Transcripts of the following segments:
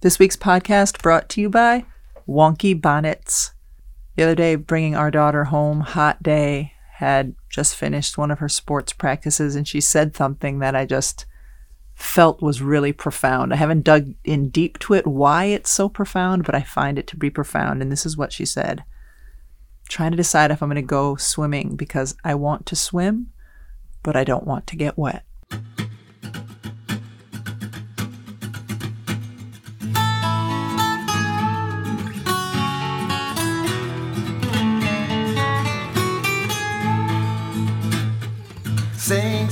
This week's podcast brought to you by Wonky Bonnets. The other day, bringing our daughter home, hot day, had just finished one of her sports practices, and she said something that I just felt was really profound. I haven't dug in deep to it why it's so profound, but I find it to be profound. And this is what she said Trying to decide if I'm going to go swimming because I want to swim, but I don't want to get wet.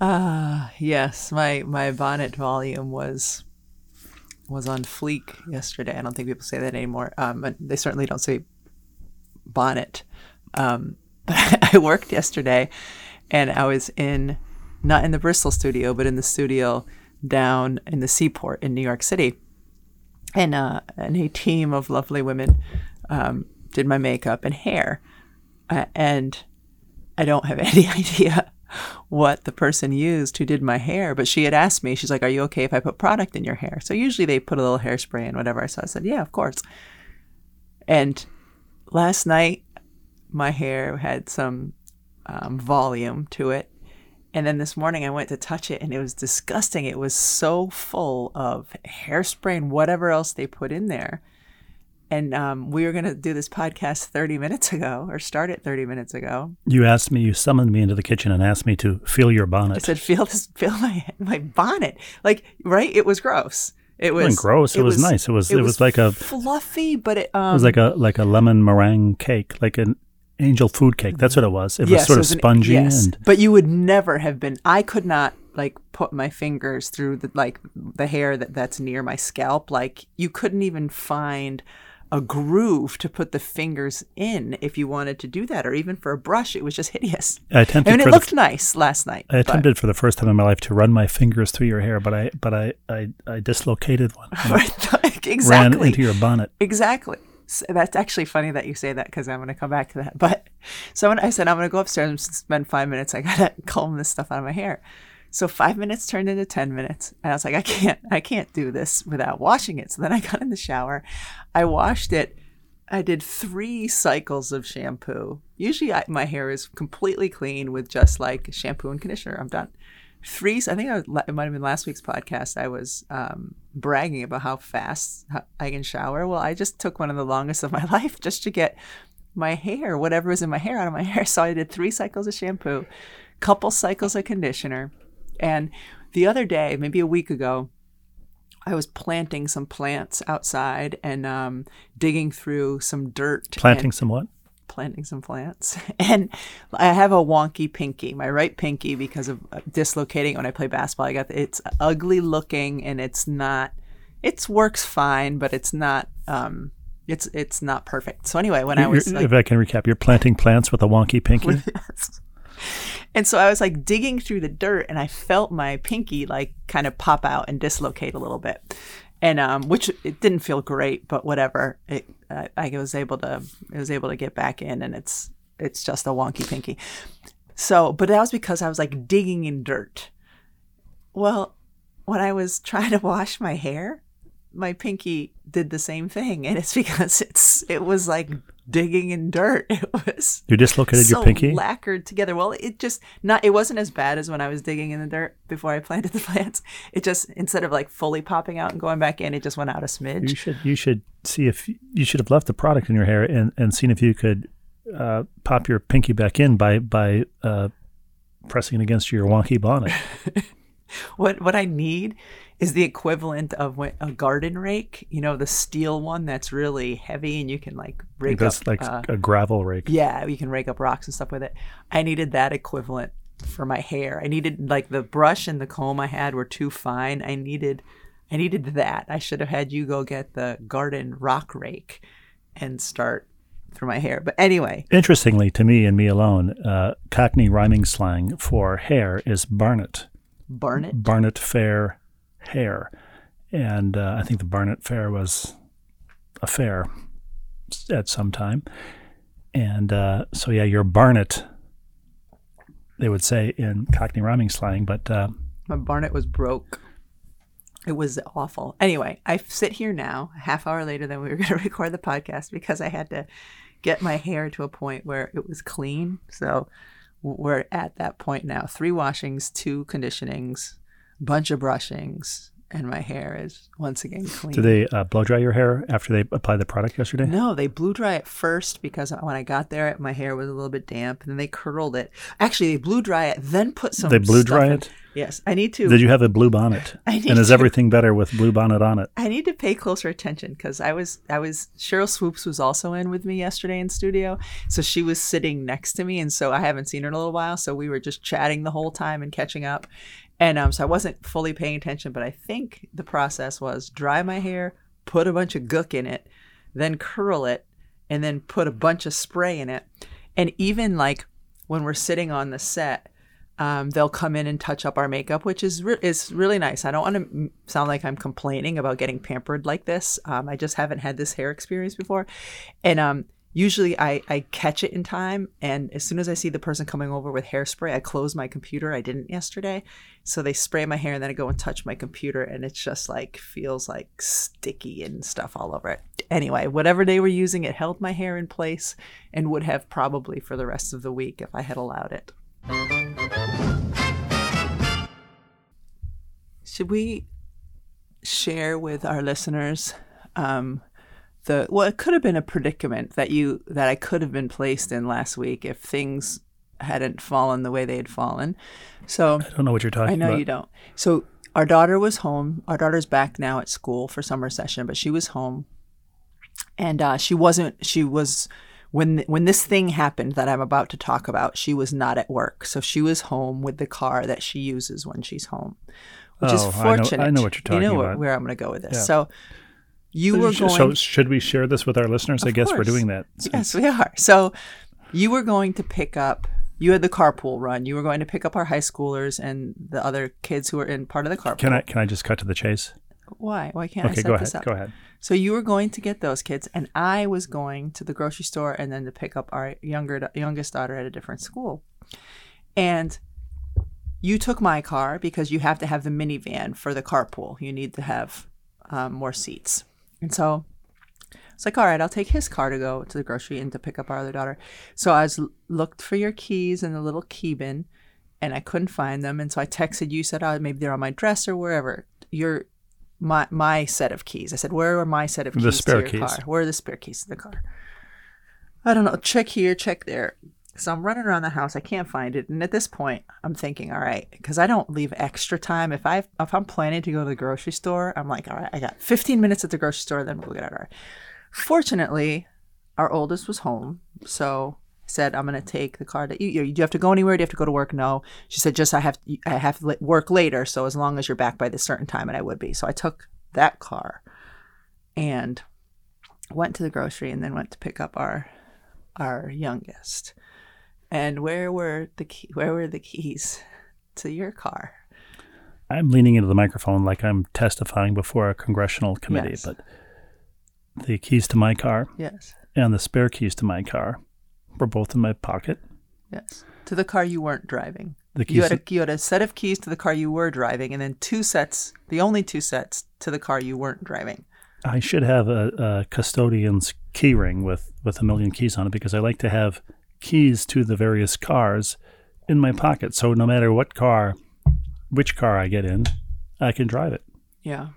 Ah, yes, my my bonnet volume was was on fleek yesterday. I don't think people say that anymore. Um, they certainly don't say bonnet. Um, but I worked yesterday, and I was in not in the Bristol studio, but in the studio down in the Seaport in New York City, and uh, and a team of lovely women um, did my makeup and hair, uh, and I don't have any idea what the person used who did my hair, but she had asked me, she's like, Are you okay if I put product in your hair? So usually they put a little hairspray and whatever. So I said, Yeah, of course. And last night, my hair had some um, volume to it. And then this morning I went to touch it and it was disgusting. It was so full of hairspray and whatever else they put in there and um, we were going to do this podcast 30 minutes ago or start it 30 minutes ago You asked me, you summoned me into the kitchen and asked me to feel your bonnet. i said feel this feel my my bonnet like right it was gross it was wasn't gross. It was nice. It was- it was like a- fluffy but it um it was like a like a lemon meringue cake, like an angel food cake. That's what it was. It was sort it of was an- spongy yes. and but you would never have been i could not like put my fingers through the like the hair that that's near my scalp like you couldn't even find a groove to put the fingers in if you wanted to do that or even for a brush it was just hideous I attempted I mean, it looked nice last night. I but- attempted for the first time in my life to run my fingers through your hair, but I but I I, I dislocated one. exactly. Ran into your bonnet. Exactly. So that's actually funny that you say that because I'm going to come back to that. But so when I said I'm going to go upstairs and spend five minutes, I got to comb this stuff out of my hair. So five minutes turned into ten minutes, and I was like, I can't, I can't do this without washing it. So then I got in the shower, I washed it. I did three cycles of shampoo. Usually, I, my hair is completely clean with just like shampoo and conditioner. I'm done. Three. I think I was, it might have been last week's podcast. I was um, bragging about how fast I can shower. Well, I just took one of the longest of my life just to get my hair, whatever was in my hair, out of my hair. So I did three cycles of shampoo, couple cycles of conditioner, and the other day, maybe a week ago, I was planting some plants outside and um, digging through some dirt. Planting and some what? planting some plants. And I have a wonky pinky, my right pinky, because of uh, dislocating when I play basketball. I got it's ugly looking and it's not. It works fine, but it's not. Um, it's it's not perfect. So anyway, when I You're- was like, if I can recap, you're planting plants with a wonky pinky. And so I was like digging through the dirt and I felt my pinky like kind of pop out and dislocate a little bit. And um, which it didn't feel great, but whatever. It I, I was able to I was able to get back in and it's it's just a wonky pinky. So, but that was because I was like digging in dirt. Well, when I was trying to wash my hair, my pinky did the same thing, and it's because it's it was like digging in dirt. It was You dislocated so your pinky. lacquered together. Well, it just not. It wasn't as bad as when I was digging in the dirt before I planted the plants. It just instead of like fully popping out and going back in, it just went out a smidge. You should you should see if you should have left the product in your hair and, and seen if you could uh, pop your pinky back in by by uh, pressing it against your wonky bonnet. What what I need is the equivalent of a garden rake. You know, the steel one that's really heavy and you can like rake That's up. like uh, a gravel rake. Yeah, you can rake up rocks and stuff with it. I needed that equivalent for my hair. I needed like the brush and the comb I had were too fine. I needed I needed that. I should have had you go get the garden rock rake and start through my hair. But anyway, Interestingly, to me and me alone, uh, Cockney rhyming slang for hair is Barnet. Barnet. Barnet Fair hair. And uh, I think the Barnet Fair was a fair at some time. And uh, so, yeah, you're Barnet, they would say in Cockney rhyming slang. But uh, My Barnet was broke. It was awful. Anyway, I sit here now, a half hour later than we were going to record the podcast because I had to get my hair to a point where it was clean. So we're at that point now. Three washings, two conditionings, bunch of brushings, and my hair is once again clean. do they uh, blow dry your hair after they apply the product yesterday? No, they blew dry it first because when I got there, my hair was a little bit damp, and then they curled it. Actually, they blew dry it, then put some. They blew dry in- it? Yes, I need to. Did you have a blue bonnet? I need And is to- everything better with blue bonnet on it? I need to pay closer attention because I was I was Sheryl Swoopes was also in with me yesterday in studio, so she was sitting next to me, and so I haven't seen her in a little while, so we were just chatting the whole time and catching up, and um, so I wasn't fully paying attention, but I think the process was dry my hair, put a bunch of gook in it, then curl it, and then put a bunch of spray in it, and even like when we're sitting on the set um, they'll come in and touch up our makeup, which is re- is really nice. I don't want to sound like I'm complaining about getting pampered like this. Um, I just haven't had this hair experience before, and um, usually I I catch it in time. And as soon as I see the person coming over with hairspray, I close my computer. I didn't yesterday, so they spray my hair, and then I go and touch my computer, and it's just like feels like sticky and stuff all over it. Anyway, whatever they were using, it held my hair in place, and would have probably for the rest of the week if I had allowed it. Should we share with our listeners um, the well, it could have been a predicament that you that I could have been placed in last week if things hadn't fallen the way they had fallen. So I don't know what you're talking about. I know about. you don't. So our daughter was home. Our daughter's back now at school for summer session, but she was home, and uh, she wasn't. She was when when this thing happened that I'm about to talk about. She was not at work, so she was home with the car that she uses when she's home, which Oh, is I know- fortunate. I know what you're talking about. You know where, about. where I'm going to go with this. Yeah. So you were going. So should we share this with our listeners? I Of guess we're doing that. Yes, we are. So you were going to pick up. You had the carpool run. You were going to pick up our high schoolers and the other kids who were in part of the carpool. Can I can I just cut to the chase? Why? Why can't I Okay, set go this ahead. up? Go ahead. So you were going to get those kids, and I was going to the grocery store and then to pick up our younger youngest daughter at a different school. And you took my car because you have to have the minivan for the carpool. You need to have um, more seats, and so it's like, all right, I'll take his car to go to the grocery and to pick up our other daughter. So I was looked for your keys in the little key bin, and I couldn't find them. And so I texted you, said, oh, maybe they're on my dresser, wherever. Your my my set of keys. I said, where are my set of keys The spare to your keys. car? Where are the spare keys to the car? I don't know. Check here, check there. So I'm running around the house. I can't find it. And at this point, I'm thinking, all right, because I don't leave extra time. If I if I'm planning to go to the grocery store, I'm like, all right, I got 15 minutes at the grocery store, then we'll get out. All right. Fortunately, our oldest was home, so I said, I'm gonna take the car. To, you, you, do you have to go anywhere? Do you have to go to work? No. She said, just I have I have to work later. So as long as you're back by this certain time, and I would be. So I took that car, and went to the grocery, and then went to pick up our our youngest. And where were the key, where were the keys to your car? I'm leaning into the microphone like I'm testifying before a congressional committee, Yes. but the keys to my car Yes, and the spare keys to my car were both in my pocket. yes, to the car you weren't driving. The You had, a, you had a set of keys to the car you were driving, and then two sets, the only two sets to the car you weren't driving. I should have a, a custodian's key ring with, with a million keys on it because I like to have keys to the various cars in my pocket. So no matter what car, which car I get in, I can drive it. Yeah.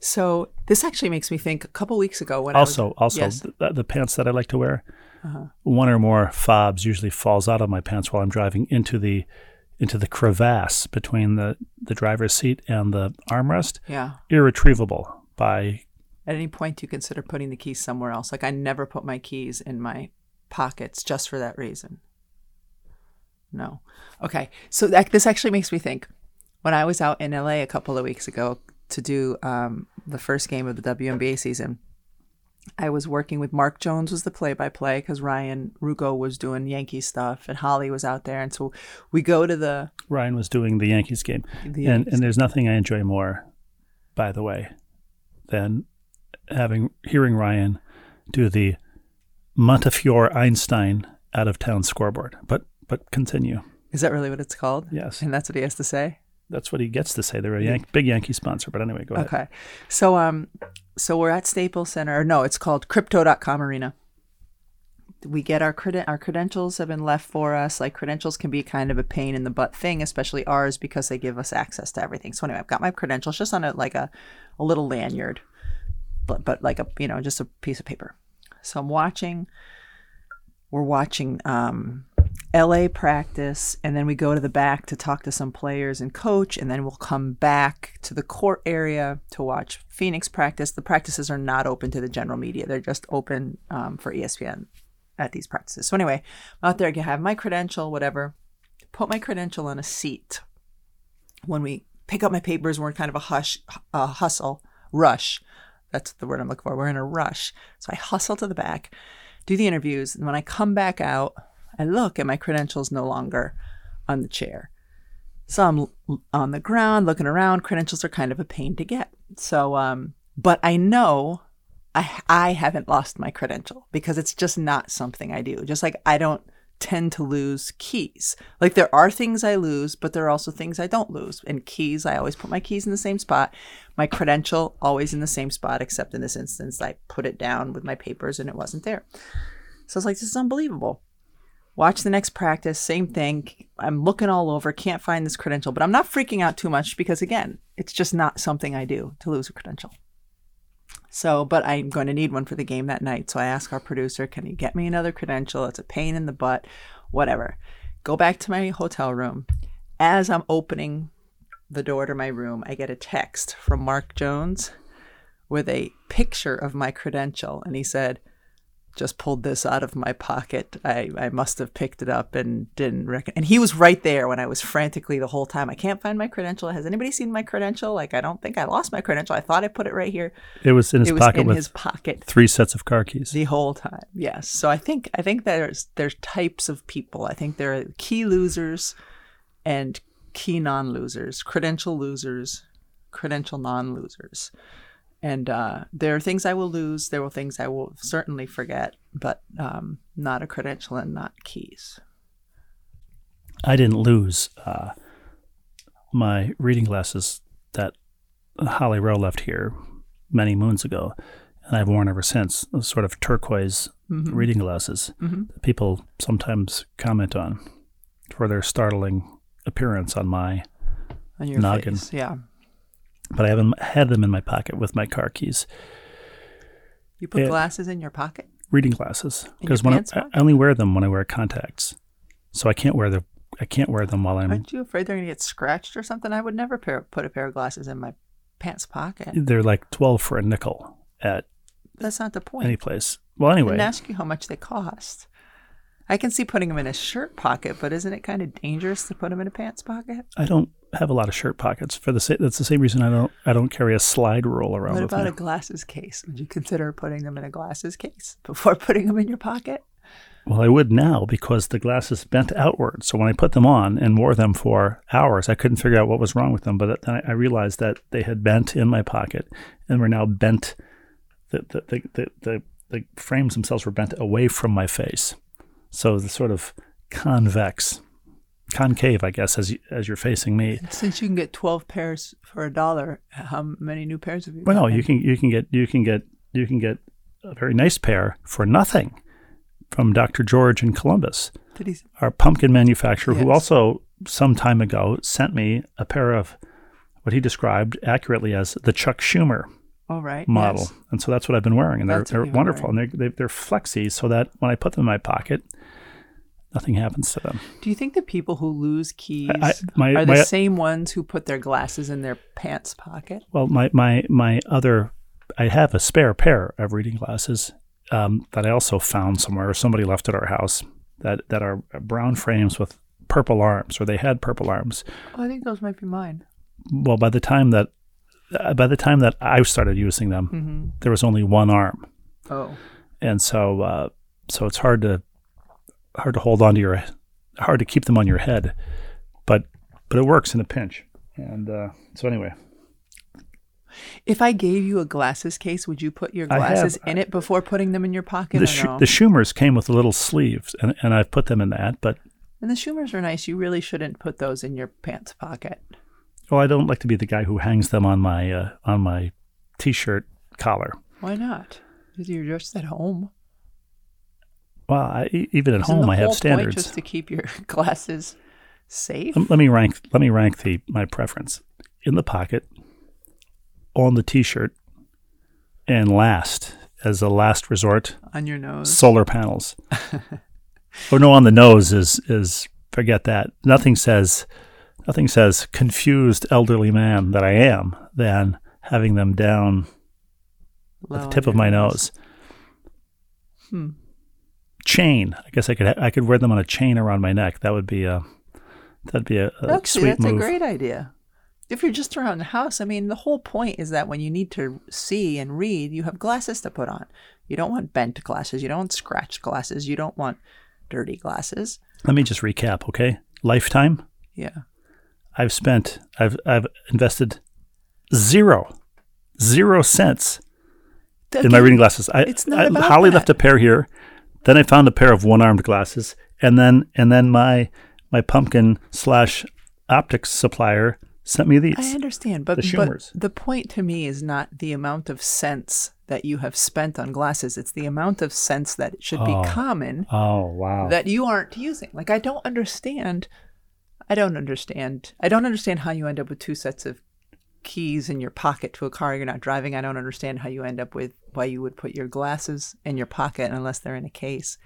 So this actually makes me think. A couple weeks ago, when Also, I was, also yes, the, the pants that I like to wear, uh-huh. one or more fobs usually falls out of my pants while I'm driving into the into the crevasse between the, the driver's seat and the armrest. yeah. Irretrievable by At any point, you consider putting the keys somewhere else. Like I never put my keys in my pockets just for that reason. No. Okay. So that, this actually makes me think. When I was out in LA a couple of weeks ago, to do um, the first game of the WNBA season, I was working with Mark Jones was the play-by-play because Ryan Ruocco was doing Yankee stuff and Holly was out there, and so we go to the Ryan was doing the Yankees game, The and and there's nothing I enjoy more, by the way, than having hearing Ryan do the Montefiore Einstein out of town scoreboard. But but continue. is that really what it's called? Yes, And that's what he has to say. that's what he gets to say. They're a Yan- big Yankee sponsor. But anyway, go ahead. Okay. So um so we're at Staples Center. Or no, it's called crypto.com arena. We get our creden- our credentials have been left for us. Like credentials can be kind of a pain in the butt thing, especially ours because they give us access to everything. So anyway, I've got my credentials just on a like a, a little lanyard. But but like a you know, just a piece of paper. So I'm watching we're watching um LA practice, and then we go to the back to talk to some players and coach, and then we'll come back to the court area to watch Phoenix practice. The practices are not open to the general media; they're just open um, for ESPN at these practices. So anyway, I'm out there, I have my credential, whatever. Put my credential on a seat. When we pick up my papers, we're in kind of a hush, a hustle, rush. That's the word I'm looking for. We're in a rush. So I hustle to the back, do the interviews, and when I come back out, I look and my credentials no longer on the chair. So I'm on the ground looking around. Credentials are kind of a pain to get. So, um, but I know I I haven't lost my credential because it's just not something I do. Just like I don't tend to lose keys. Like there are things I lose, but there are also things I don't lose. And keys, I always put my keys in the same spot. My credential always in the same spot, except in this instance, I put it down with my papers and it wasn't there. So I was like, this is unbelievable. Watch the next practice, same thing. I'm looking all over, can't find this credential, but I'm not freaking out too much because, again, it's just not something I do to lose a credential. So, but I'm going to need one for the game that night. So I ask our producer, can you get me another credential? It's a pain in the butt, whatever. Go back to my hotel room. As I'm opening the door to my room, I get a text from Mark Jones with a picture of my credential. And he said, just pulled this out of my pocket. I, I must have picked it up and didn't reckon. And he was right there when I was frantically the whole time. I can't find my credential. Has anybody seen my credential? Like, I don't think I lost my credential. I thought I put it right here. It was in his it was pocket in with his pocket three sets of car keys. the whole time. Yes. So I think I think there's there's types of people. I think there are key losers and key non-losers, credential losers, credential non-losers. And uh, there are things I will lose. There will things I will certainly forget, but um, not a credential and not keys. I didn't lose uh, my reading glasses that Holly Rowe left here many moons ago, and I've worn ever since. Those sort of turquoise reading glasses that people sometimes comment on for their startling appearance on my. On your Noggin. face. Yeah. But I haven't had them in my pocket with my car keys. You put Yeah. glasses in your pocket? Reading glasses because when I, I only wear them when I wear contacts, so I can't wear the I can't wear them while I'm. Aren't you afraid they're going to get scratched or something? I would never pair, put a pair of glasses in my pants pocket. They're like twelve for a nickel at That's not the point. any place. Well, I anyway, didn't ask you how much they cost. I can see putting them in a shirt pocket, but isn't it kind of dangerous to put them in a pants pocket? I don't have a lot of shirt pockets. For the sa- that's the same reason I don't I don't carry a slide rule around What about me. a glasses case? Would you consider putting them in a glasses case before putting them in your pocket? well, I would now because the glasses bent outward. So when I put them on and wore them for hours, I couldn't figure out what was wrong with them. But then I I realized that they had bent in my pocket and were now bent. The the the the, the, the frames themselves were bent away from my face, so the sort of convex, concave, I guess, as you, as you're facing me. Since you can get twelve pairs for a dollar, how many new pairs have you? Well, no, you can you can get you can get you can get a very nice pair for nothing from Dr. George in Columbus, Did he? our pumpkin manufacturer, who also some time ago sent me a pair of what he described accurately as the Chuck Schumer All right. model, yes. and so that's what I've been wearing, and they're they're wonderful, and they're they, they're flexy, so that when I put them in my pocket, nothing happens to them. Do you think the people who lose keys I- my- are the my- same ones who put their glasses in their pants pocket? Well, my my my other, I have a spare pair of reading glasses um, that I also found somewhere. Somebody left at our house that that are brown frames with purple arms, or they had purple arms. Oh, I think those might be mine. Well, by the time that by the time that I started using them, Mm-hmm. there was only one arm, Oh, and so uh, so it's hard to hard to hold on to your hard to keep them on your head, but but it works in a pinch. And uh, so anyway, if I gave you a glasses case, would you put your I have- glasses in it before putting them in your pocket? the no? the Schumers came with little sleeves, and and I've put them in that, but and the Schumers are nice. You really shouldn't put those in your pants pocket. Well, I don't like to be the guy who hangs them on my uh, on my t-shirt collar. Why not? You're just at home. Well, I, even at Isn't home, I have standards. just to keep your glasses safe. Let me rank let me rank the my preference in the pocket on the t-shirt and last as a last resort on your nose. solar panels oh no on the nose is is forget that nothing says nothing says confused elderly man that i am than having them down low at the tip of my nose Hmm. chain i guess i could ha- i could wear them on a chain around my neck that would be a that'd be a, a That's, sweet that's move a great idea. If you're just around the house, I mean, the whole point is that when you need to see and read, you have glasses to put on. You don't want bent glasses. You don't want scratched glasses. You don't want dirty glasses. let me just recap okay lifetime Yeah. I've spent, I've, I've invested zero, zero cents in my reading glasses. I, it's not I, about Holly that. left a pair here. Then I found a pair of one-armed glasses, and then and then my my pumpkin slash optics supplier sent me these. I understand, but, The but the point to me is not the amount of cents that you have spent on glasses. It's the amount of cents that should Oh. be common oh wow! that you aren't using. Like I don't understand. I don't understand. I don't understand how you end up with two sets of keys in your pocket to a car you're not driving. I don't understand how you end up with why you would put your glasses in your pocket unless they're in a case.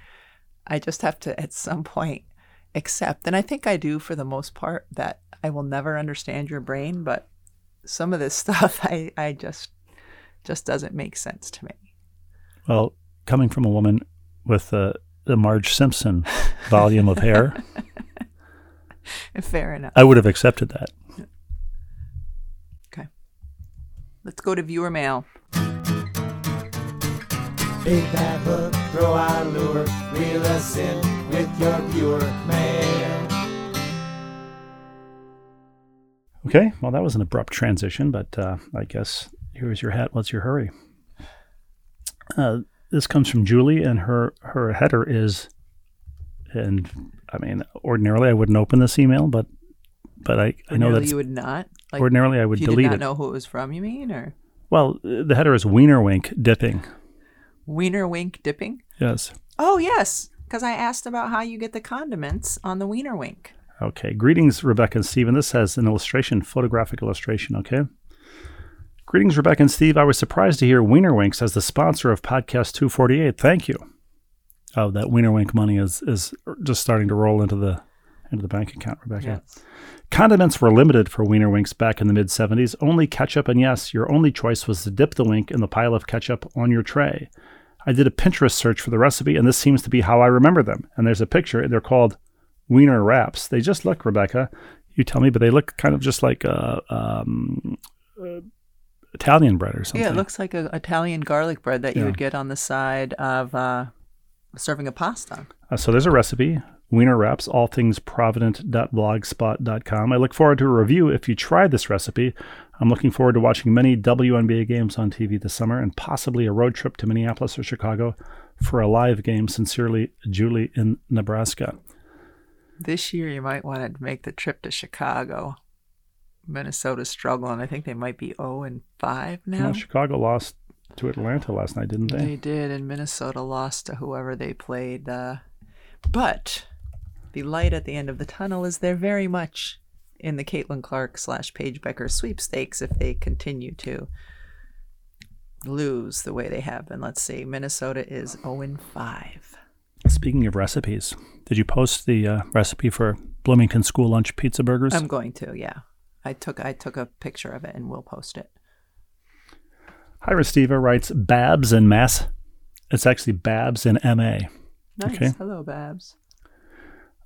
I just have to at some point accept, and I think I do for the most part, that I will never understand your brain, but some of this stuff I, I just just doesn't make sense to me. well, coming from a woman with the the Marge Simpson volume of hair, Fair enough. I would have accepted that. Okay. Let's go to viewer mail. Big bad hook, throw our lure, reel us in with your viewer mail. Okay, well, that was an abrupt transition, but uh, I guess here's your hat. What's your hurry? Uh, this comes from Julie, and her her header is, and I mean, ordinarily I wouldn't open this email, but but I, I know that you would not. Like ordinarily I would delete it. you delete did not it. know who it was from. You mean or Well, the header is Wiener Wink dipping. wiener wink dipping? Yes. Oh yes, because I asked about how you get the condiments on the wiener wink. Okay. Greetings, Rebecca and Steve. And this has an illustration, photographic illustration. Okay. Greetings, Rebecca and Steve. I was surprised to hear Wiener Winks as the sponsor of Podcast 248. Thank you. Oh, that Wiener Wink money is is just starting to roll into the into the bank account, Rebecca. Condiments were limited for Wiener Winks back in the mid 70s. Only ketchup, and yes, your only choice was to dip the wink in the pile of ketchup on your tray. I did a Pinterest search for the recipe, and this seems to be how I remember them. And there's a picture. They're called Wiener wraps. They just look, Rebecca. You tell me, but they look kind of just like uh, um, uh, Italian bread or something. Yeah, it looks like an Italian garlic bread that you would get on the side of uh, serving a pasta. Uh, so there's a recipe. Wiener wraps, all things provident.blogspot.com. I look forward to a review if you try this recipe. I'm looking forward to watching many WNBA games on TV this summer and possibly a road trip to Minneapolis or Chicago for a live game. Sincerely, Julie in Nebraska. This year, you might want to make the trip to Chicago. Minnesota's struggling. I think they might be 0 and 5 now. Well, Chicago lost to Atlanta last night, didn't they? They did, and Minnesota lost to whoever they played. Uh, but the light at the end of the tunnel is there very much in the Caitlin Clark slash Paige Bueckers sweepstakes if they continue to lose the way they have been. Let's see, Minnesota is 0 and 5. Speaking of recipes, did you post the uh, recipe for Bloomington School Lunch Pizza Burgers? I'm going to, yeah. I took I took a picture of it and we'll post it. Hi, Restiva writes Babs and Mass. It's actually Babs and MA. Nice. Okay. Hello, Babs.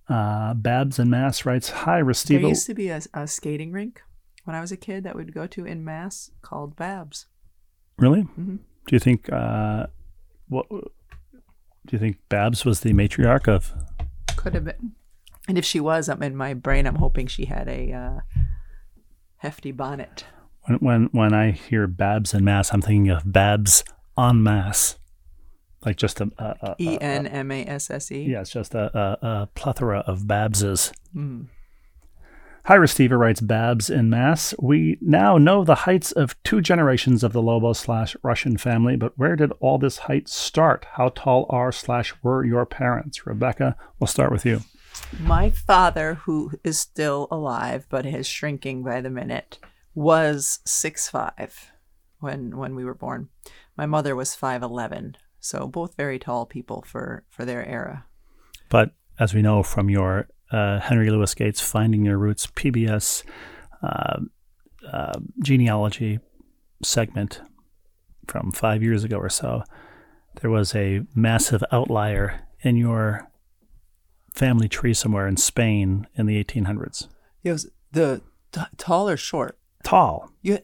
Uh, Babs and Mass writes Hi, Restiva. There used to be a, a skating rink when I was a kid that we'd go to in mass called Babs. Really? Mhm. Do you think uh, what? Do you think Babs was the matriarch of? Could have been. And if she was, I'm in my brain. I'm hoping she had a uh, hefty bonnet. When when when I hear Babs in mass, I'm thinking of Babs en masse, like just a, a, a, a- E N M A S S E. yeah, it's just a, a, a plethora of Babses. Mm. Hi, Steva writes Babs in Mass. We now know the heights of two generations of the Lobo slash Rushin family, but where did all this height start? How tall are slash were your parents? Rebecca, we'll start with you. My father, who is still alive but is shrinking by the minute, was six five when when we were born. My mother was five eleven, so both very tall people for for their era. But as we know from your uh, Henry Louis Gates Finding Your Roots PBS uh, uh, genealogy segment from five years ago or so, there was a massive outlier in your family tree somewhere in Spain in the 1800s. It was the t- tall or short. Tall. You,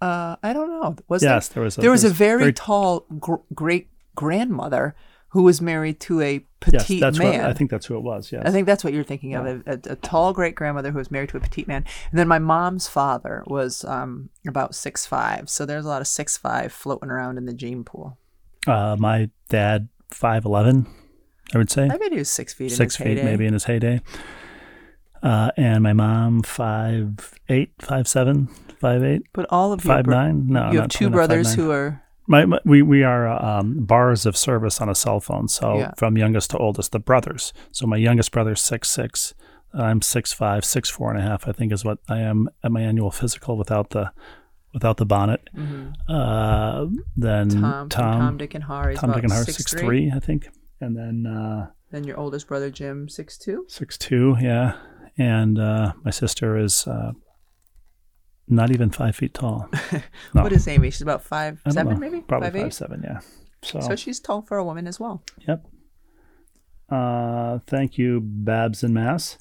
uh, I don't know. Was yes, there? there was a, there was a there's very, tall gr- great grandmother who was married to a petite yes, that's man. what I think that's who it was. Yes. I think that's what you're thinking of. A, a, a tall great grandmother who was married to a petite man. And then my mom's father was um, about six five. So there's a lot of six five floating around in the gene pool. uh, my dad, 5'11, I would say. I bet he was six feet in six feet heyday. maybe in his heyday. Uh, and my mom five eight, five seven, five eight, But all of your five bro- nine. No, you have two brothers 5'9". who are My, my we we are uh, um, bars of service on a cell phone. So Yeah. from youngest to oldest, the brothers. So my youngest brother's six six. I'm six five, six four and a half. I think is what I am at my annual physical without the without the bonnet. Uh, then Mm-hmm. Tom, Tom, Tom, Dick, and Harry. Tom, Dick, and Harry, six three, I think, and then. Uh, Then your oldest brother Jim, six two. six two, yeah. And uh, my sister is uh, not even five feet tall. No. What is Amy? She's about five seven, know. maybe probably five five, eight. seven, yeah. So, So she's tall for a woman as well. yep. Uh, thank you, Babs and Mass.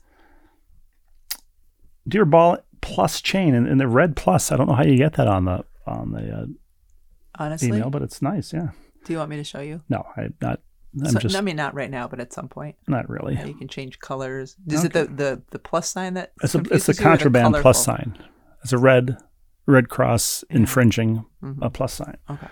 Dear Ball plus chain and, and the red plus. I don't know how you get that on the on the uh, Honestly, email, but it's nice. Yeah. do you want me to show you? No, I'm not. I'm So- just I mean, not right now, but at some point. not really. Yeah, you can change colors. Is it the, the, the plus sign that It's a it's a you or the contraband plus sign. It's a red red cross infringing Mhm. a plus sign. Okay.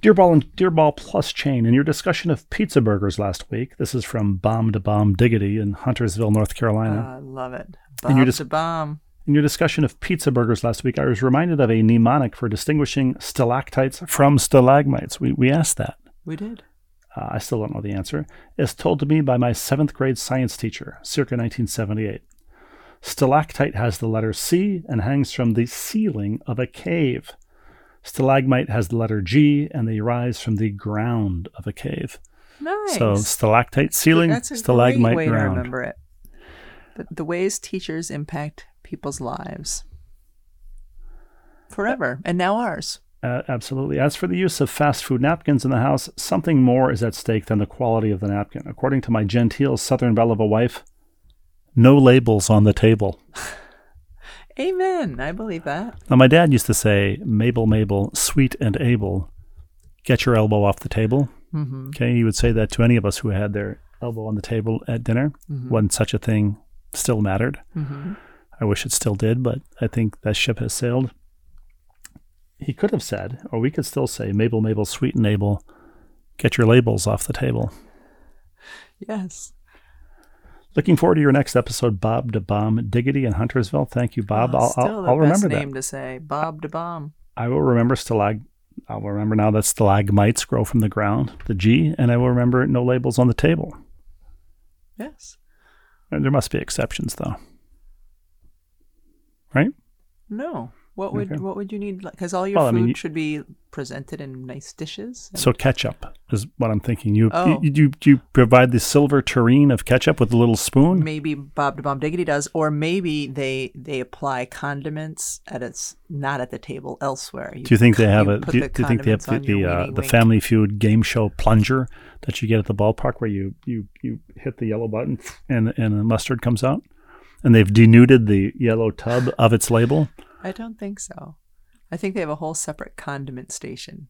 Dear Ball and Dear Ball Plus chain, in your discussion of pizza burgers last week, this is from Bomb to Bomb Diggity in Huntersville, North Carolina. I love it. And you're Bob to bomb. in your discussion of pizza burgers last week, I was reminded of a mnemonic for distinguishing stalactites from stalagmites. We, we asked that. We did. Uh, I still don't know the answer. is told to me by my seventh grade science teacher, circa 1978. Stalactite has the letter C and hangs from the ceiling of a cave. Stalagmite has the letter G and they rise from the ground of a cave. Nice. So stalactite ceiling, That's a stalagmite great way ground. to remember it. The, the ways teachers impact people's lives forever, and now ours. Uh, absolutely. As for the use of fast food napkins in the house, something more is at stake than the quality of the napkin. According to my genteel southern belle of a wife, no labels on the table. Amen. I believe that. Now, my dad used to say, Mabel, Mabel, sweet and able, get your elbow off the table. Mm-hmm. Okay, he would say that to any of us who had their elbow on the table at dinner when such a thing still mattered. Mm-hmm. I wish it still did, but I think that ship has sailed. He could have said, or we could still say, Mabel, Mabel, sweet and able, get your labels off the table. Yes. Looking forward to your next episode, Bob to Bomb Diggity in Huntersville. Thank you, Bob. Oh, I'll, still I'll, the I'll best remember that. name to say. Bob to bomb. I will remember stalag. I'll remember now that stalagmites grow from the ground, the G, and I will remember no labels on the table. Yes. There must be exceptions, though. Right? No. What would Okay. what would you need? Because all your Well, I food mean, you- should be presented in nice dishes. and- So ketchup is what I'm thinking. You Oh. you, you you provide the silver tureen of ketchup with a little spoon. maybe Bob to Bomb Diggity does, or maybe they they apply condiments at its not at the table elsewhere. Do you think they have a? Do, you- the do you think they have the the, uh, the. Family Feud game show plunger that you get at the ballpark where you you you hit the yellow button and and the mustard comes out? and they've denuded the yellow tub of its label. I don't think so. I think they have a whole separate condiment station.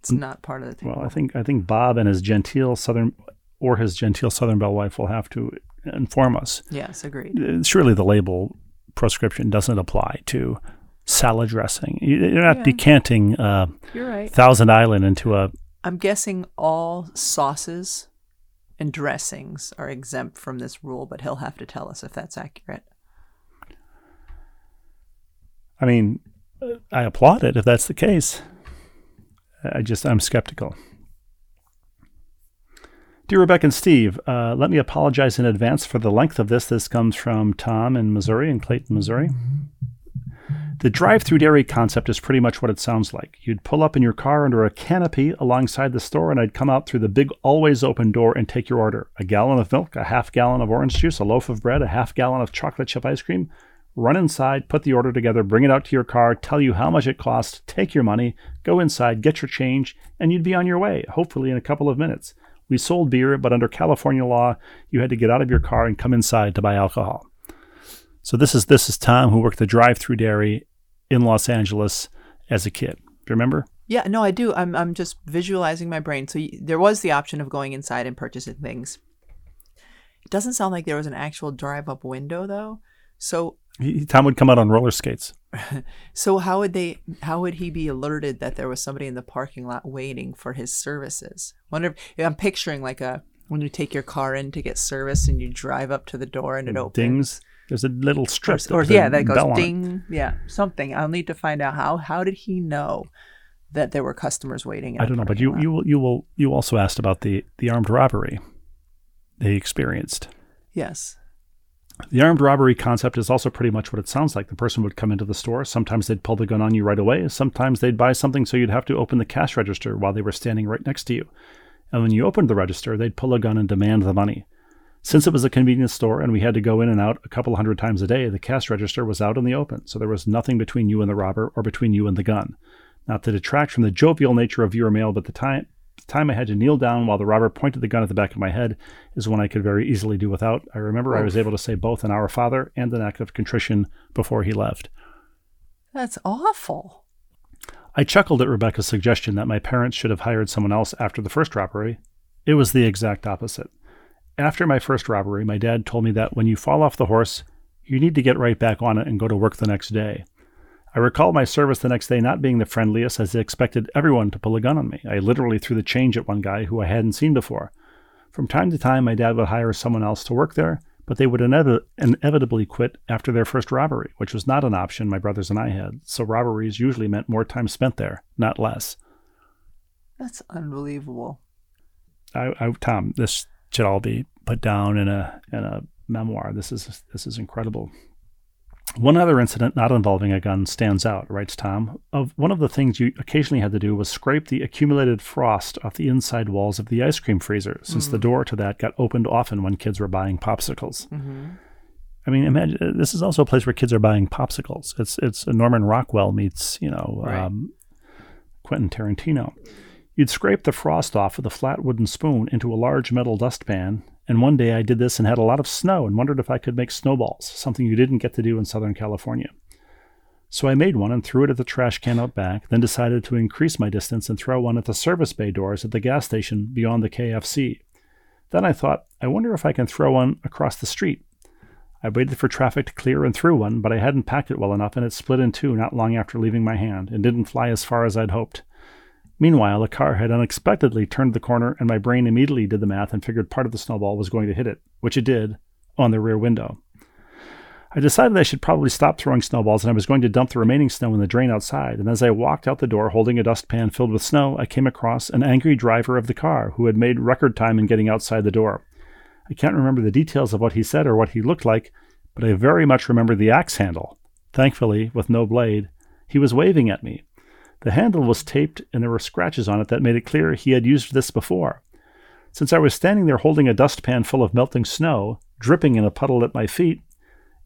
It's Mm. not part of the table. Well, I think I think Bob and his genteel southern or his genteel southern belle wife will have to inform us. yes, agreed. Uh, Surely the label proscription doesn't apply to salad dressing. You- You're not Yeah. decanting uh, You're right. Thousand Island into a I'm guessing all sauces and dressings are exempt from this rule, but he'll have to tell us if that's accurate. I mean, I applaud it if that's the case. I just, I'm skeptical. Dear Rebecca and Steve, uh, let me apologize in advance for the length of this. This comes from Tom in Missouri, in Clayton, Missouri. The drive through dairy concept is pretty much what it sounds like. You'd pull up in your car under a canopy alongside the store, and I'd come out through the big, always open door and take your order a gallon of milk, a half gallon of orange juice, a loaf of bread, a half gallon of chocolate chip ice cream, run inside, put the order together, bring it out to your car, tell you how much it cost, take your money, go inside, get your change, and you'd be on your way, hopefully in a couple of minutes. We sold beer, but under California law, you had to get out of your car and come inside to buy alcohol. So this is this is Tom who worked the drive-through dairy in Los Angeles as a kid. Do you remember? Yeah, no, I do. I'm I'm just visualizing my brain. So y- there was the option of going inside and purchasing things. It doesn't sound like there was an actual drive-up window though. So He, Tom would come out on roller skates. so how would they how would he be alerted that there was somebody in the parking lot waiting for his services? Wonder if I'm picturing like a when you take your car in to get service and you drive up to the door and it opens. Dings. There's a little strip. that or yeah, that goes bell on it. ding. Yeah, something. I'll need to find out how. How did he know that there were customers waiting? in I don't know, but you lot? you will you will you also asked about the the armed robbery they experienced. yes. The armed robbery concept is also pretty much what it sounds like. The person would come into the store. Sometimes they'd pull the gun on you right away. Sometimes they'd buy something so you'd have to open the cash register while they were standing right next to you. And when you opened the register, they'd pull a gun and demand the money. Since it was a convenience store and we had to go in and out a couple hundred times a day, the cash register was out in the open, so there was nothing between you and the robber or between you and the gun. Not to detract from the jovial nature of viewer mail, but the time the time I had to kneel down while the robber pointed the gun at the back of my head is one I could very easily do without. I remember I was able to say both an Our Father and an act of contrition before he left. That's awful. I chuckled at Rebecca's suggestion that my parents should have hired someone else after the first robbery. It was the exact opposite. After my first robbery, my dad told me that when you fall off the horse, you need to get right back on it and go to work the next day. I recall my service the next day not being the friendliest as I expected everyone to pull a gun on me. I literally threw the change at one guy who I hadn't seen before. From time to time, my dad would hire someone else to work there, but they would inevi- inevitably quit after their first robbery, which was not an option my brothers and I had. So robberies usually meant more time spent there, not less. That's unbelievable. I, I, Tom, this should all be put down in a in a memoir. This is this is incredible. One other incident not involving a gun stands out, writes Tom. Of one of the things you occasionally had to do was scrape the accumulated frost off the inside walls of the ice cream freezer, since the door to that got opened often when kids were buying popsicles. I mean, imagine this is also a place where kids are buying popsicles. It's it's a Norman Rockwell meets you know Right. um, Quentin Tarantino. You'd scrape the frost off with a flat wooden spoon into a large metal dustpan, and one day I did this and had a lot of snow and wondered if I could make snowballs, something you didn't get to do in Southern California. So I made one and threw it at the trash can out back, then decided to increase my distance and throw one at the service bay doors at the gas station beyond the KFC. Then I thought, I wonder if I can throw one across the street. I waited for traffic to clear and threw one, but I hadn't packed it well enough and it split in two not long after leaving my hand and didn't fly as far as I'd hoped. Meanwhile, a car had unexpectedly turned the corner, and my brain immediately did the math and figured part of the snowball was going to hit it, which it did, on the rear window. I decided I should probably stop throwing snowballs, and I was going to dump the remaining snow in the drain outside. And as I walked out the door holding a dustpan filled with snow, I came across an angry driver of the car who had made record time in getting outside the door. I can't remember the details of what he said or what he looked like, but I very much remember the axe handle. Thankfully, with no blade, he was waving at me. The handle was taped and there were scratches on it that made it clear he had used this before. Since I was standing there holding a dustpan full of melting snow, dripping in a puddle at my feet,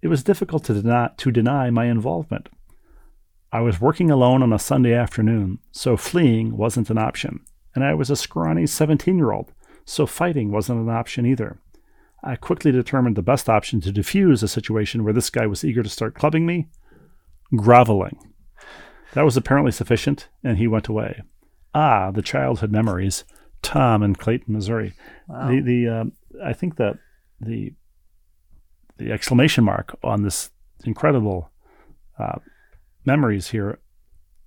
it was difficult to deny, to deny my involvement. I was working alone on a Sunday afternoon, so fleeing wasn't an option, and I was a scrawny 17 year old, so fighting wasn't an option either. I quickly determined the best option to defuse a situation where this guy was eager to start clubbing me groveling. That was apparently sufficient, and he went away. Ah, the childhood memories. Tom in Clayton, Missouri. Wow. The the uh, I think that the the exclamation mark on this incredible uh, memories here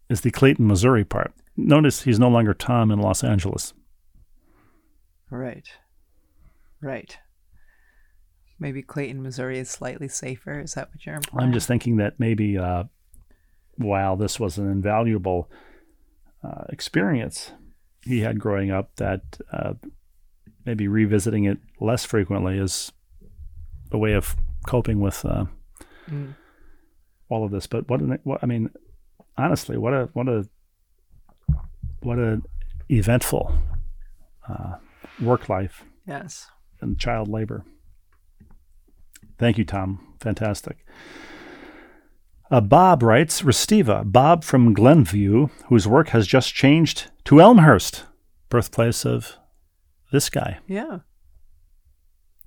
is the Clayton, Missouri part. Notice he's no longer Tom in Los Angeles. Right. Right. Maybe Clayton, Missouri is slightly safer. Is that what you're implying? I'm just thinking that maybe uh, while this was an invaluable uh, experience he had growing up, that uh, maybe revisiting it less frequently is a way of coping with uh, Mm. all of this. But what, an, what I mean, honestly, what a what a what a eventful uh, work life Yes. and child labor. Thank you, Tom. Fantastic. Uh, Bob writes, Restiva, Bob from Glenview, whose work has just changed to Elmhurst, birthplace of this guy, Yeah.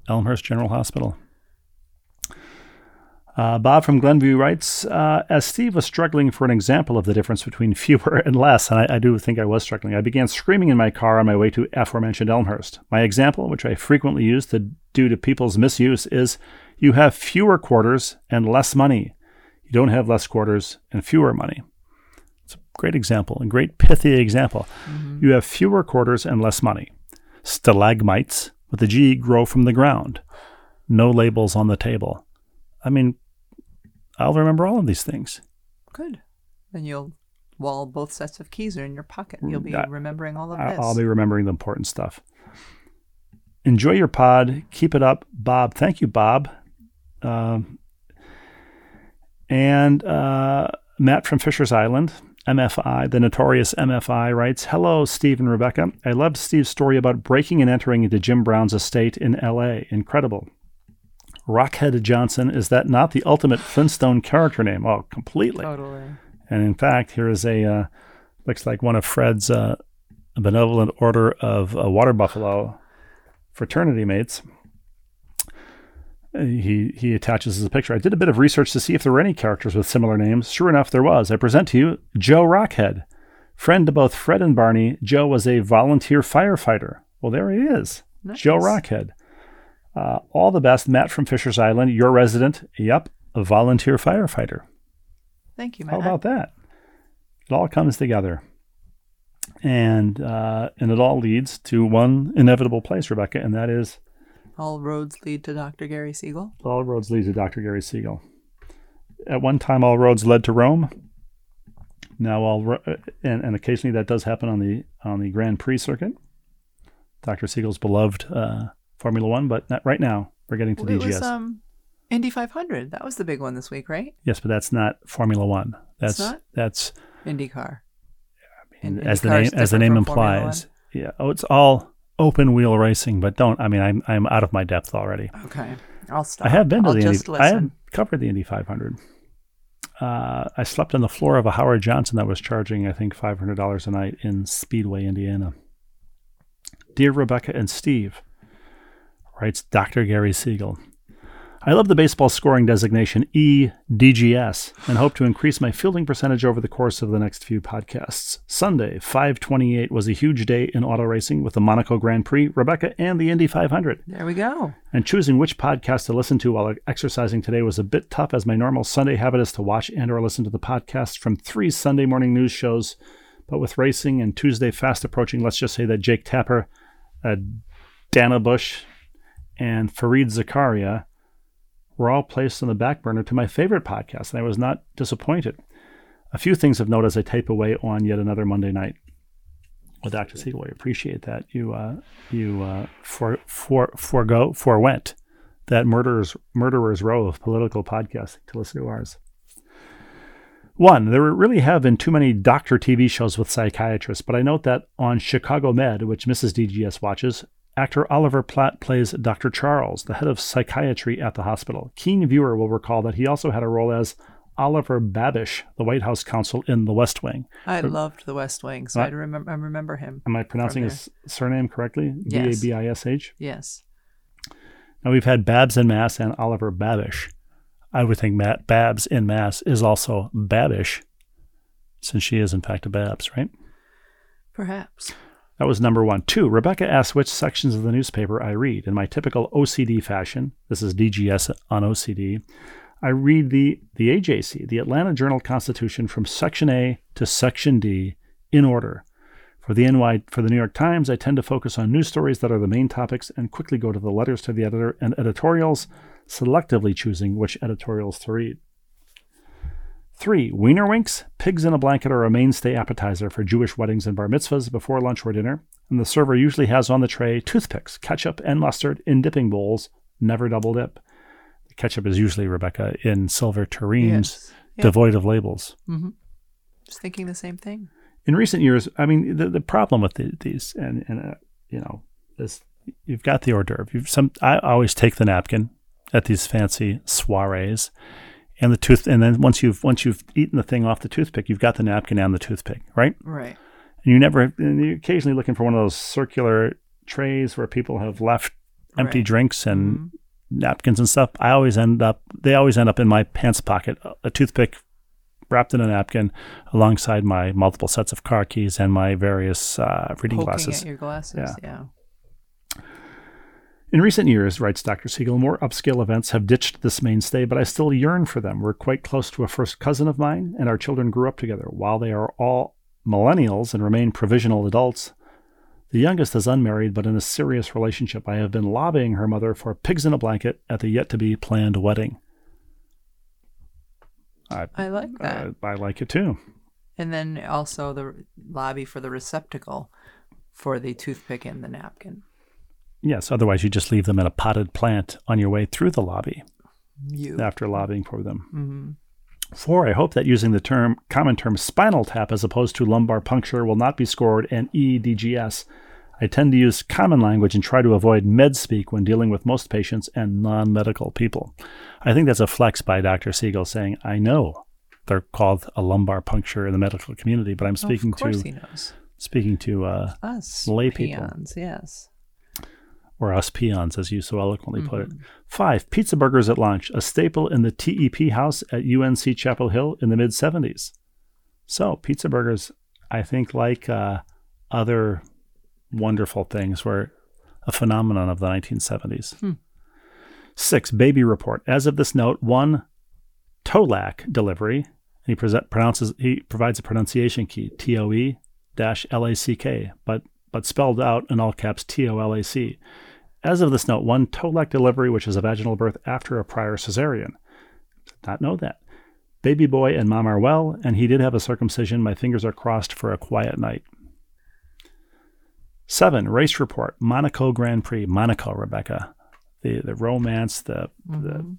Elmhurst General Hospital. Uh, Bob from Glenview writes, uh, as Steve was struggling for an example of the difference between fewer and less, and I, I do think I was struggling, I began screaming in my car on my way to aforementioned Elmhurst. My example, which I frequently use to, due to people's misuse, is you have fewer quarters and less money. You don't have less quarters and fewer money. It's a great example, a great pithy example. You have fewer quarters and less money. Stalagmites with a G grow from the ground. No labels on the table. I mean, I'll remember all of these things. Good. Then you'll, while both sets of keys are in your pocket, you'll be I- remembering all of this. I'll be remembering the important stuff. Enjoy your pod. Keep it up, Bob. Thank you, Bob. Um, and uh, Matt from Fisher's Island, MFI, the notorious MFI, writes Hello, Steve and Rebecca. I loved Steve's story about breaking and entering into Jim Brown's estate in LA. Incredible. Rockhead Johnson, is that not the ultimate Flintstone character name? Oh, completely. Totally. And in fact, here is a uh, looks like one of Fred's uh, benevolent order of uh, water buffalo fraternity mates. He he attaches as a picture. I did a bit of research to see if there were any characters with similar names. Sure enough, there was. I present to you Joe Rockhead, friend to both Fred and Barney. Joe was a volunteer firefighter. Well, there he is, Joe Rockhead. Uh, all the best, Matt from Fisher's Island, your resident. Yep, a volunteer firefighter. Thank you, Matt. How about that? It all comes together, and uh, and it all leads to one inevitable place, Rebecca, and that is All roads lead to Dr. Gary Siegel. all roads lead to Dr. Gary Siegel. At one time, all roads led to Rome. Now, all ro- and, and occasionally that does happen on the on the Grand Prix circuit. Dr. Siegel's beloved uh, Formula One, but not right now we're getting to Well, DGS. was um, Indy 500. That was the big one this week, right? yes, but that's not Formula One. That's that's IndyCar. And In- as the name as the name implies. Yeah. Oh, it's all open wheel racing, but don't. I mean, I'm I'm out of my depth already. Okay. I'll stop. I have been to I'll the Indy. I have covered the Indy 500. Uh, I slept on the floor of a Howard Johnson that was charging, I think, five hundred dollars a night in Speedway, Indiana. Dear Rebecca and Steve, writes Dr. Gary Siegel. I love the baseball scoring designation EDGS and hope to increase my fielding percentage over the course of the next few podcasts. Sunday, 528 was a huge day in auto racing with the Monaco Grand Prix, Rebecca, and the Indy 500 There we go. and choosing which podcast to listen to while exercising today was a bit tough as my normal Sunday habit is to watch and or listen to the podcast from three Sunday morning news shows. But with racing and Tuesday fast approaching, let's just say that Jake Tapper, uh, Dana Bash, and Fareed Zakaria were all placed on the back burner to my favorite podcast, and I was not disappointed. A few things of note as I type away on yet another Monday night with Dr. Siegel. I appreciate that you uh, you uh, for for forego forewent that murderers murderers row of political podcasting to listen to ours. One, there really have been too many doctor TV shows with psychiatrists, but I note that on Chicago Med, which Mrs. DGS watches, actor Oliver Platt plays Dr. Charles, the head of psychiatry at the hospital. Keen viewer will recall that he also had a role as Oliver Babish, the White House counsel in The West Wing. I loved The West Wing, so? I remember. I remember him. Am I pronouncing his surname correctly? B A B I S H. Yes. Now we've had Babs in Mass and Oliver Babish. I would think Matt Babs in Mass is also Babish, since she is in fact a Babs, right? Perhaps. That was number one. Two, Rebecca asked which sections of the newspaper I read. In my typical OCD fashion, this is DGS on OCD, I read the, the AJC, the Atlanta Journal Constitution, from Section A to Section D in order. For the NY, for the New York Times, I tend to focus on news stories that are the main topics and quickly go to the letters to the editor and editorials, selectively choosing which editorials to read. Three, Wiener Winks, pigs in a blanket are a mainstay appetizer for Jewish weddings and bar mitzvahs before lunch or dinner, and the server usually has on the tray toothpicks, ketchup, and mustard in dipping bowls, never double dip. The ketchup is usually, Rebecca, in silver tureens, Yes. Yeah. devoid of labels. Mm-hmm. Just thinking the same thing. in recent years, I mean, the, the problem with the, these, and, and uh, you know, is you've got the hors d'oeuvre. You've some. I always take the napkin at these fancy soirees, and the tooth, and then once you've once you've eaten the thing off the toothpick, you've got the napkin and the toothpick, right? Right. And you never, and you're occasionally looking for one of those circular trays where people have left empty Right. drinks and Mhm. napkins and stuff. I always end up, they always end up in my pants pocket, a toothpick wrapped in a napkin alongside my multiple sets of car keys and my various uh, reading Poking glasses. your glasses. Yeah. In recent years, writes Dr. Siegel, more upscale events have ditched this mainstay, but I still yearn for them. We're quite close to a first cousin of mine, and our children grew up together. While they are all millennials and remain provisional adults, the youngest is unmarried but in a serious relationship. I have been lobbying her mother for pigs in a blanket at the yet to be planned wedding. I, I like that. uh, I like it too. and then also the lobby for the receptacle for the toothpick and the napkin. Yes, otherwise you just leave them in a potted plant on your way through the lobby. You. after lobbying for them. hmm Four, I hope that using the term common term spinal tap as opposed to lumbar puncture will not be scored an EDGS. I tend to use common language and try to avoid med speak when dealing with most patients and non medical people. I think that's a flex by Dr. Siegel saying, I know they're called a lumbar puncture in the medical community, but I'm speaking to speaking to uh, Us lay people. yes. Or us peons, as you so eloquently put it. Mm-hmm. Five, pizza burgers at lunch, a staple in the TEP house at UNC Chapel Hill in the mid 70s. So, pizza burgers, I think, like uh, other wonderful things, were a phenomenon of the 1970s. Hmm. Six, baby report. As of this note, one Tolac delivery. He present, pronounces he provides a pronunciation key T O E dash L A C K, but but spelled out in all caps T O L A C. As of this note, one Tolac delivery, which is a vaginal birth after a prior cesarean. Did not know that. Baby boy and mom are well, and he did have a circumcision. My fingers are crossed for a quiet night. Seven, race report. Monaco Grand Prix. Monaco, Rebecca. The the romance, the the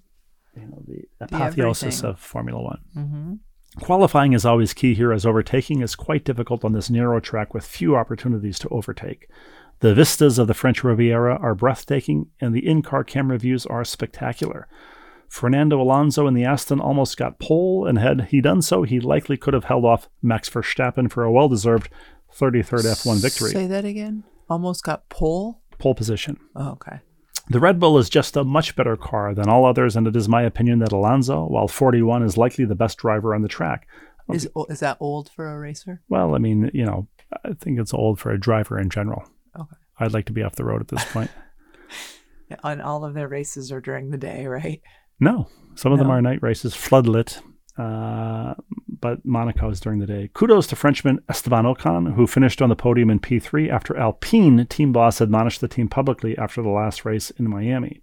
you know the apotheosis of Formula One. Mm-hmm. Qualifying is always key here, as overtaking is quite difficult on this narrow track with few opportunities to overtake. The vistas of the French Riviera are breathtaking, and the in car camera views are spectacular. Fernando Alonso in the Aston almost got pole, and had he done so, he likely could have held off Max Verstappen for a well deserved 33rd F1 victory. Say that again. Almost got pole. Pole position. Oh, okay. The Red Bull is just a much better car than all others, and it is my opinion that Alonso, while 41, is likely the best driver on the track. Is is that old for a racer? Well, I mean, you know, I think it's old for a driver in general. Okay. I'd like to be off the road at this point. Yeah, And all of their races are during the day, right? no, some of them are night races, floodlit, uh, but Monaco is during the day. Kudos to Frenchman Esteban Ocon, who finished on the podium in P3 after Alpine team boss admonished the team publicly after the last race in Miami.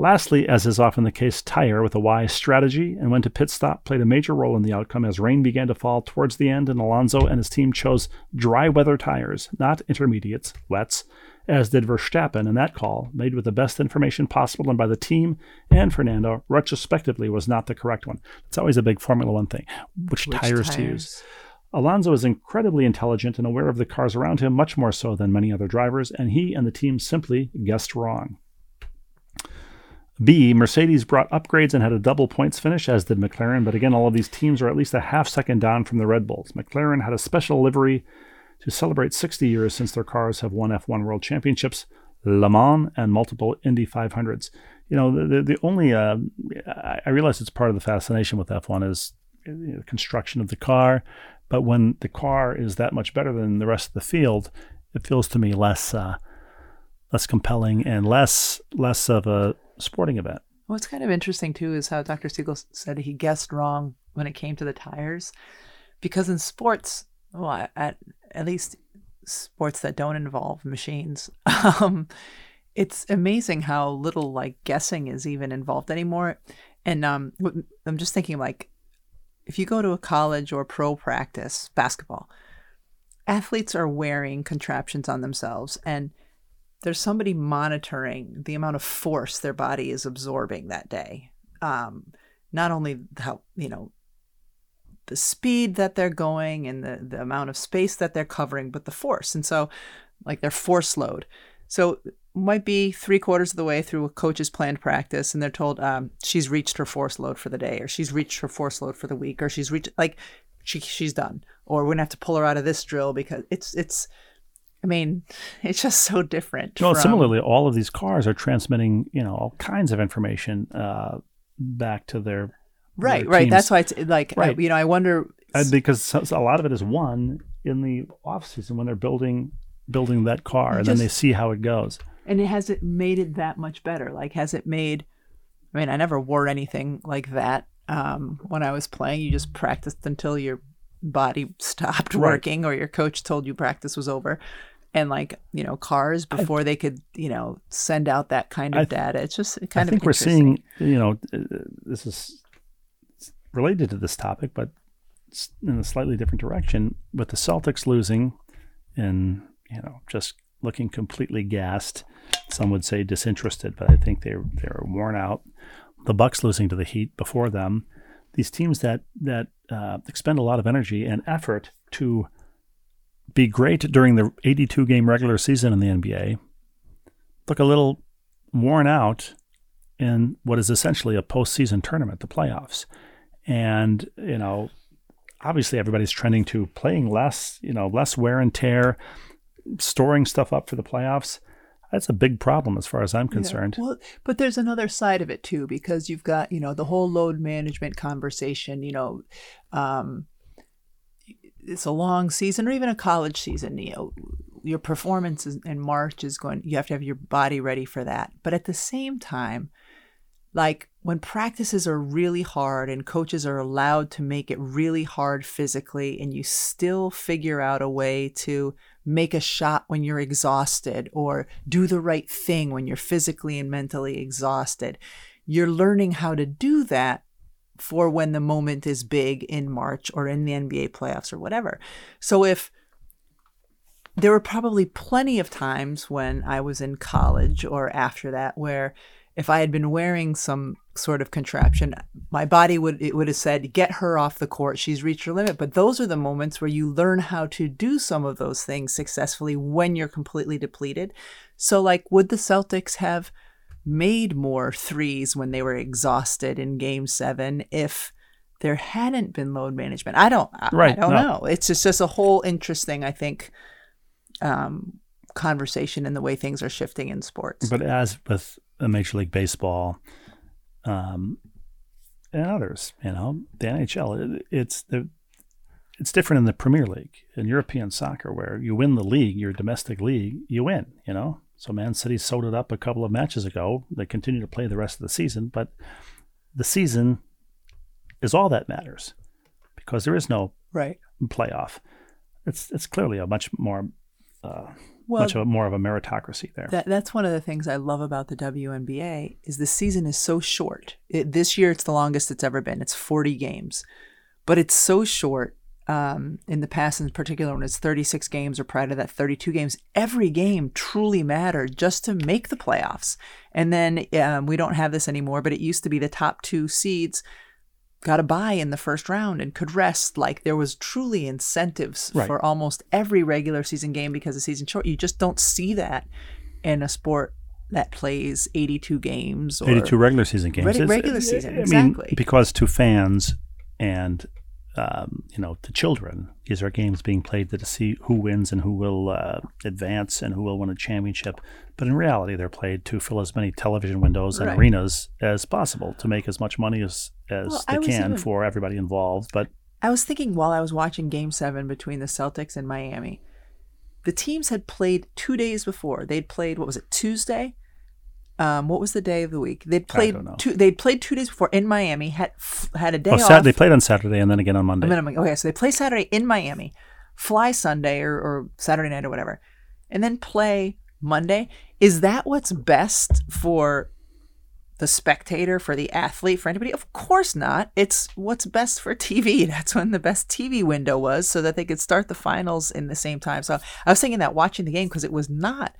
Lastly, as is often the case, Tire, with a wise strategy and when to pit stop, played a major role in the outcome as rain began to fall towards the end, and Alonso and his team chose dry weather tires, not intermediates, wets, as did Verstappen, and that call, made with the best information possible and by the team and Fernando, retrospectively was not the correct one. It's always a big Formula One thing. Which, Which tires, to use? Alonso is incredibly intelligent and aware of the cars around him, much more so than many other drivers, and he and the team simply guessed wrong. B, Mercedes brought upgrades and had a double points finish, as did McLaren, but again, all of these teams are at least a half second down from the Red Bulls. McLaren had a special livery to celebrate 60 years since their cars have won F1 World Championships. Le Mans, and multiple Indy 500s. You know, the, the, the only, uh, I realize it's part of the fascination with F1 is you know, the construction of the car. But when the car is that much better than the rest of the field, it feels to me less uh, less compelling and less less of a sporting event. What's kind of interesting too is how Dr. Siegel said he guessed wrong when it came to the tires, because in sports, well, at at least sports that don't involve machines, um, it's amazing how little like guessing is even involved anymore. And um, I'm just thinking like, if you go to a college or pro practice basketball, athletes are wearing contraptions on themselves and there's somebody monitoring the amount of force their body is absorbing that day. Um, not only how, you know, the speed that they're going and the, the amount of space that they're covering, but the force. And so, like their force load. So, might be three quarters of the way through a coach's planned practice, and they're told um, she's reached her force load for the day, or she's reached her force load for the week, or she's reached, like, she, she's done, or we're gonna have to pull her out of this drill because it's, it's, I mean, it's just so different. Well, from- similarly, all of these cars are transmitting, you know, all kinds of information uh, back to their right, their right. teams. That's why it's like, I- you know, I wonder. Uh, because a lot of it is won in the off season when they're building building that car, and then they see how it goes. and it has it made it that much better like has it made i mean i never wore anything like that um, when i was playing you just practiced until your body stopped Right. working or your coach told you practice was over and like you know cars before they could you know send out that kind of I- data it's just kind of I think of we're seeing, you know, uh, this is related to this topic, but in a slightly different direction. With the Celtics losing and, you know, just looking completely gassed, some would say disinterested, but I think they're, they're worn out. The Bucks losing to the Heat before them. These teams that, that uh, expend a lot of energy and effort to be great during the 82 game regular season in the NBA look a little worn out in what is essentially a postseason tournament, the playoffs. And, you know, obviously everybody's trending to playing less, you know, less wear and tear, storing stuff up for the playoffs. That's a big problem as far as I'm concerned. Well, but there's another side of it too, because you've got, you know, the whole load management conversation, you know, um, it's a long season or even a college season, you know, your performance in March is going, you have to have your body ready for that. But at the same time, like when practices are really hard and coaches are allowed to make it really hard physically and you still figure out a way to make a shot when you're exhausted or do the right thing when you're physically and mentally exhausted you're learning how to do that for when the moment is big in March or in the NBA playoffs or whatever. So if there were probably plenty of times when I was in college or after that where if I had been wearing some sort of contraption, my body would it would have said, "Get her off the court. She's reached her limit." But those are the moments where you learn how to do some of those things successfully when you're completely depleted. So, like, would the Celtics have made more threes when they were exhausted in Game Seven if there hadn't been load management? I don't. I, Right, I don't no. know. It's just, just a whole interesting, I think, um, conversation in the way things are shifting in sports. But as with Major League Baseball um, and others, you know, the NHL, it, it's the it's different in the Premier League in European soccer, where you win the league, your domestic league, you win. You know, so Man City sewed it up a couple of matches ago. They continue to play the rest of the season, but the season is all that matters because there is no right. playoff. It's it's clearly a much more uh, Well, much of a, more of a meritocracy there. That that's one of the things I love about the WNBA is the season is so short. It, this year it's the longest it's ever been. It's 40 games, but it's so short. Um, in the past, in particular, when it's 36 games or prior to that 32 games, every game truly mattered just to make the playoffs. And then um, we don't have this anymore, but it used to be the top two seeds got a bye in the first round and could rest. Like there was truly incentives Right. for almost every regular season game because the season short. You just don't see that in a sport that plays 82 games or 82 regular season games. Reg- regular season, I mean, exactly. because to fans and um, you know, to children. These are games being played to see who wins and who will uh, advance and who will win a championship. But in reality, they're played to fill as many television windows and Right. arenas as possible to make as much money as, as Well, they can even- for everybody involved. But I was thinking while I was watching Game Seven between the Celtics and Miami, the teams had played two days before. They'd played what was it Tuesday? Um, what was the day of the week? They'd played two. They'd played two days before in Miami. Had f- had a day oh, off. Sat- they played on Saturday and then again on Monday. A minimum. Okay, so they play Saturday in Miami, fly Sunday or, or Saturday night or whatever, and then play Monday. Is that what's best for the spectator, for the athlete, for anybody? Of course not. It's what's best for TV. That's when the best TV window was, so that they could start the finals in the same time. So I was thinking that watching the game because it was not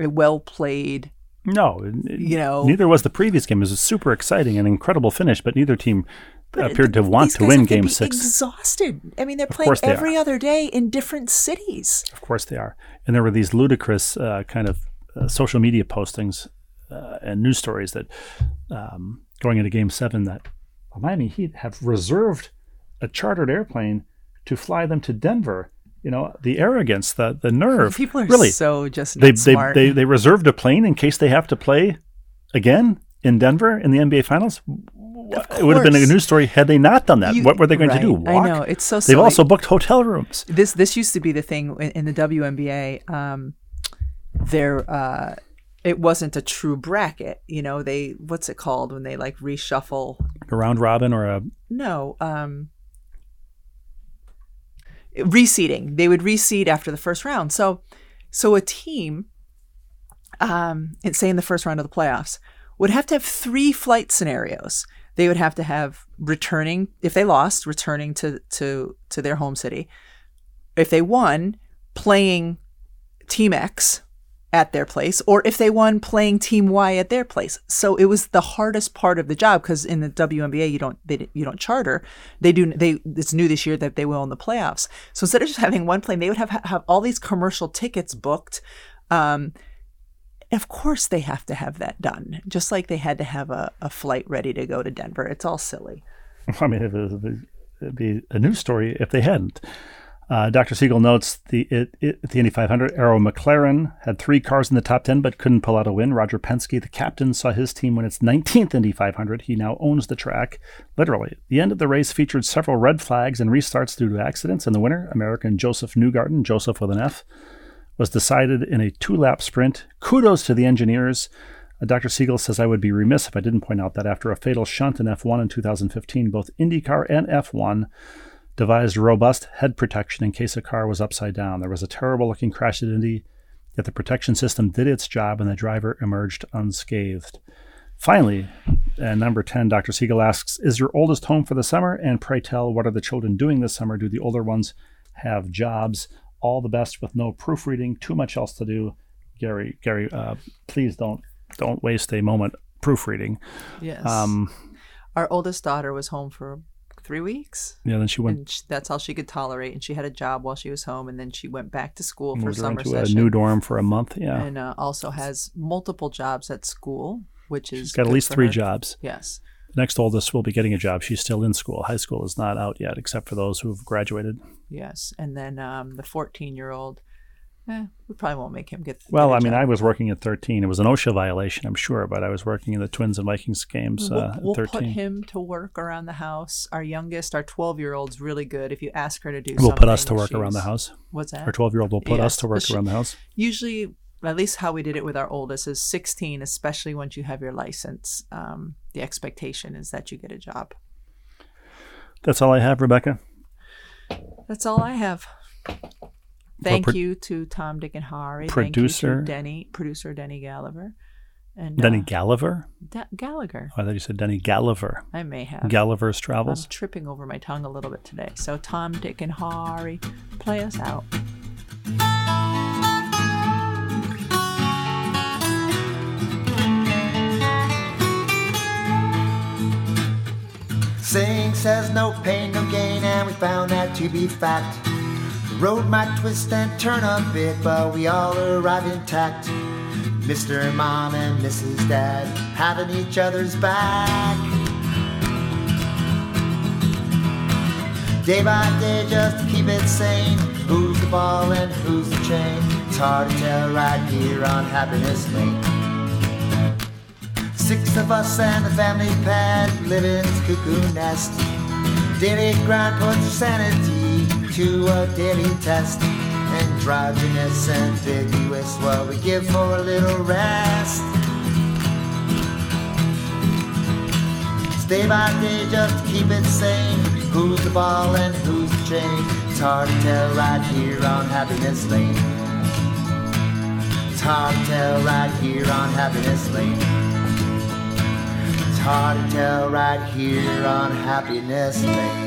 a well played. No, it- You know- neither was the previous game. It was a super exciting and incredible finish, but neither team But appeared to want to win Game Six. Exhausted. I mean, they're playing they every are. other day in different cities. Of course they are. And there were these ludicrous uh, kind of uh, social media postings uh, and news stories that um, going into Game Seven that Miami Heat have reserved a chartered airplane to fly them to Denver. You know the arrogance, the the nerve. People are really so just they, they, they they reserved a plane in case they have to play again in Denver in the NBA Finals. It would have been a news story had they not done that. You- what were they going to do? right. I know, it's so Silly. They've also booked hotel rooms. this this used to be the thing in, in the WNBA. Um, there, uh, it wasn't a true bracket. You know, they what's it called when they like reshuffle? A round robin or a No, um, reseeding. They would reseed after the first round. So, so a team, um, say in the first round of the playoffs, would have to have three flight scenarios. They would have to have returning if they lost, returning to to to their home city. If they won, playing Team X at their place, or if they won, playing Team Y at their place. So it was the hardest part of the job because in the WNBA you don't they, you don't charter. They do they it's new this year that they will in the playoffs. So instead of just having one plane, they would have have all these commercial tickets booked. Um, of course, they have to have that done, just like they had to have a, a flight ready to go to Denver. It's all silly. I mean, it would be a news story if they hadn't. Uh, Dr. Siegel notes the it, it, the Indy 500, Arrow McLaren had three cars in the top 10 but couldn't pull out a win. Roger Penske, the captain, saw his team win its 19th Indy 500. He now owns the track. Literally, the end of the race featured several red flags and restarts due to accidents, and the winner, American Josef Newgarden, Josef with an F, was decided in a two lap sprint. Kudos to the engineers. Uh, Dr. Siegel says, I would be remiss if I didn't point out that after a fatal shunt in F1 in 2015, both IndyCar and F1 devised robust head protection in case a car was upside down. There was a terrible looking crash at Indy, yet the protection system did its job and the driver emerged unscathed. Finally, and number 10, Dr. Siegel asks, Is your oldest home for the summer? And pray tell, what are the children doing this summer? Do the older ones have jobs? All the best with no proofreading, too much else to do. Gary, Gary, uh, please don't don't waste a moment proofreading. Yes. Um, Our oldest daughter was home for three weeks. yeah, then she went and sh that's all she could tolerate. And she had a job while she was home, and then she went back to school for summer a session, new dorm for a month. Yeah, and uh, also has multiple jobs at school, which is she's got at least three her. jobs. Yes, The next oldest will be getting a job. She's still in school. High school is not out yet, except for those who've graduated. yes, and then um, the fourteen-year-old. Eh, we probably won't make him get. Well, I mean, job. I was working at 13. It was an OSHA violation, I'm sure, but I was working in the Twins and Vikings games We'll, uh, we'll 13. put him to work around the house. Our youngest, our twelve-year-old's really good. If you ask her to do, we'll put us to work around the house. What's that? Our 12 year old will put us to work she- around the house. usually at least how we did it with our oldest is 16 especially once you have your license um, the expectation is that you get a job That's all I have, Rebecca. that's all i have thank pro- you to tom dick and harry Producer- thank you to denny producer denny gallagher and Denny uh, Gallagher? Da- gallagher Oh, I thought you said Denny Gallagher. i may have Gulliver's i'm Travels. tripping over my tongue a little bit today so tom dick and harry play us out Saying says no pain, no gain, and we found that to be fact. Road might twist and turn a bit, but we all arrive intact. Mr. Mom and Mrs. Dad having each other's back. Day by day just to keep it sane. Who's the ball and who's the chain? It's hard to tell right here on Happiness Lane. Six of us and the family pet live in cuckoo nest. Daily grind puts sanity to a daily test. Androgynous, ambiguous, what we give for a little rest. Day by day just keep it sane. Who's the ball and who's the chain? It's hard to tell right here on Happiness Lane. It's hard to tell right here on Happiness Lane. It's hard to tell right here on Happiness Lane.